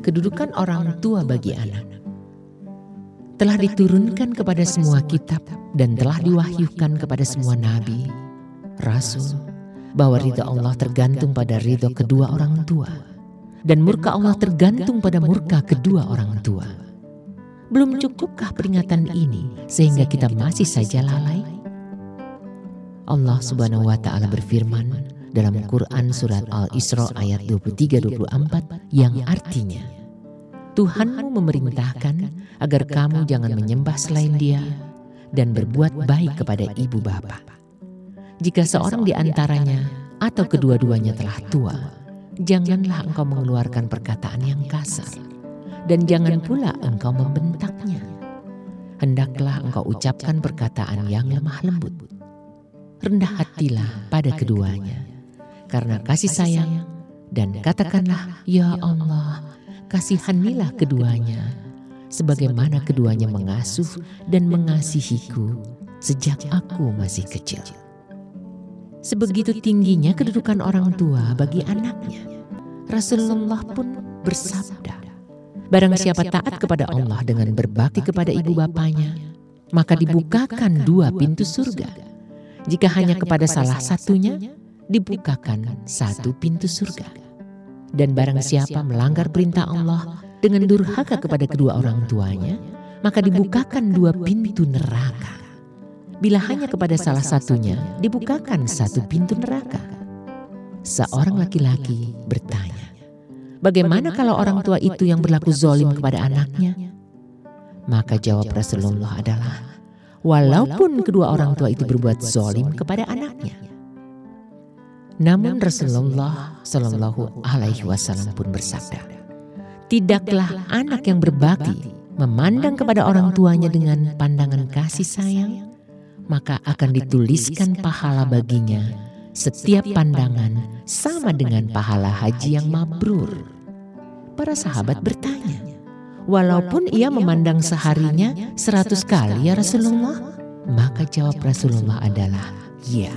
kedudukan orang tua bagi anak. Telah diturunkan kepada semua kitab dan telah diwahyukan kepada semua nabi, rasul, bahwa ridha Allah tergantung pada ridho kedua orang tua. Dan murka Allah tergantung pada murka kedua orang tua. Belum cukupkah peringatan ini sehingga kita masih saja lalai? Allah subhanahu wa ta'ala berfirman dalam Quran surat Al-Isra ayat 23-24 yang artinya Tuhanmu memerintahkan agar kamu jangan menyembah selain dia dan berbuat baik kepada ibu bapa. Jika seorang di antaranya atau kedua-duanya telah tua, janganlah engkau mengeluarkan perkataan yang kasar, dan jangan pula engkau membentaknya. Hendaklah engkau ucapkan perkataan yang lemah lembut. Rendah hatilah pada keduanya, karena kasih sayang, dan katakanlah, Ya Allah, kasihanilah keduanya, sebagaimana keduanya mengasuh dan mengasihiku sejak aku masih kecil. Sebegitu tingginya kedudukan orang tua bagi anaknya. Rasulullah pun bersabda, Barang siapa taat kepada Allah dengan berbakti kepada ibu bapanya, maka dibukakan dua pintu surga. Jika hanya kepada salah satunya, dibukakan satu pintu surga. Dan barang siapa melanggar perintah Allah dengan durhaka kepada kedua orang tuanya, maka dibukakan dua pintu neraka. Bila hanya kepada salah satunya dibukakan satu pintu neraka. Seorang laki-laki bertanya, bagaimana kalau orang tua itu yang berlaku zolim kepada anaknya? Maka jawab Rasulullah adalah, walaupun kedua orang tua itu berbuat zolim kepada anaknya. Namun Rasulullah Shallallahu Alaihi Wasallam pun bersabda, tidaklah anak yang berbakti memandang kepada orang tuanya dengan pandangan kasih sayang maka akan dituliskan pahala baginya setiap pandangan sama dengan pahala haji yang mabrur. Para sahabat bertanya, walaupun ia memandang seharinya seratus kali ya Rasulullah? Maka jawab Rasulullah adalah, ya.